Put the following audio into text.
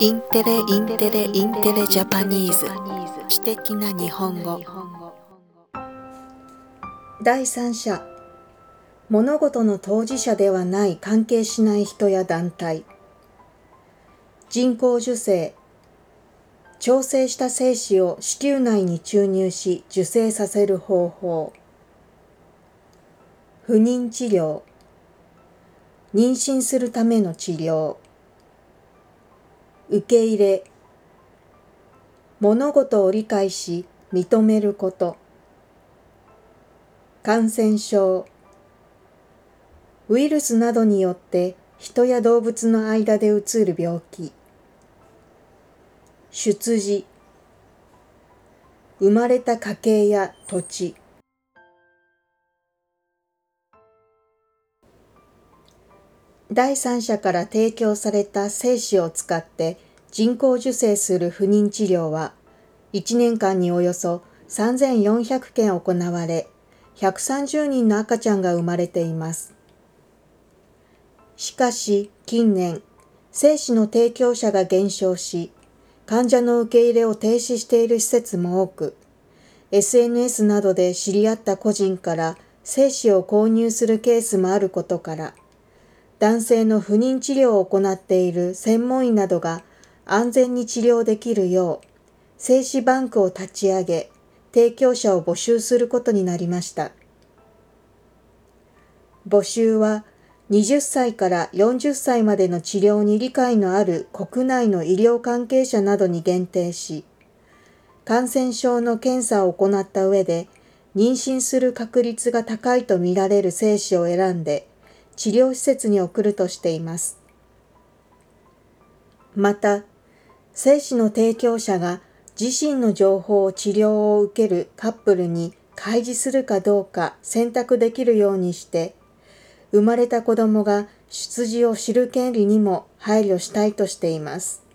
インテレインテレインテレ Japanese。知的な日本語。第三者。物事の当事者ではない関係しない人や団体。人工授精。調整した精子を子宮内に注入し受精させる方法。不妊治療。妊娠するための治療。受け入れ物事を理解し認めること。感染症。ウイルスなどによって人や動物の間でうつる病気。出自。生まれた家系や土地。第三者から提供された精子を使って人工授精する不妊治療は1年間におよそ3400件行われ130人の赤ちゃんが生まれています。しかし近年精子の提供者が減少し患者の受け入れを停止している施設も多く SNS などで知り合った個人から精子を購入するケースもあることから男性の不妊治療を行っている専門医などが安全に治療できるよう、精子バンクを立ち上げ、提供者を募集することになりました。募集は20歳から40歳までの治療に理解のある国内の医療関係者などに限定し、感染症の検査を行った上で、妊娠する確率が高いとみられる精子を選んで、治療施設に送るとしています。また、精子の提供者が自身の情報を治療を受けるカップルに開示するかどうか選択できるようにして、生まれた子供が出自を知る権利にも配慮したいとしています。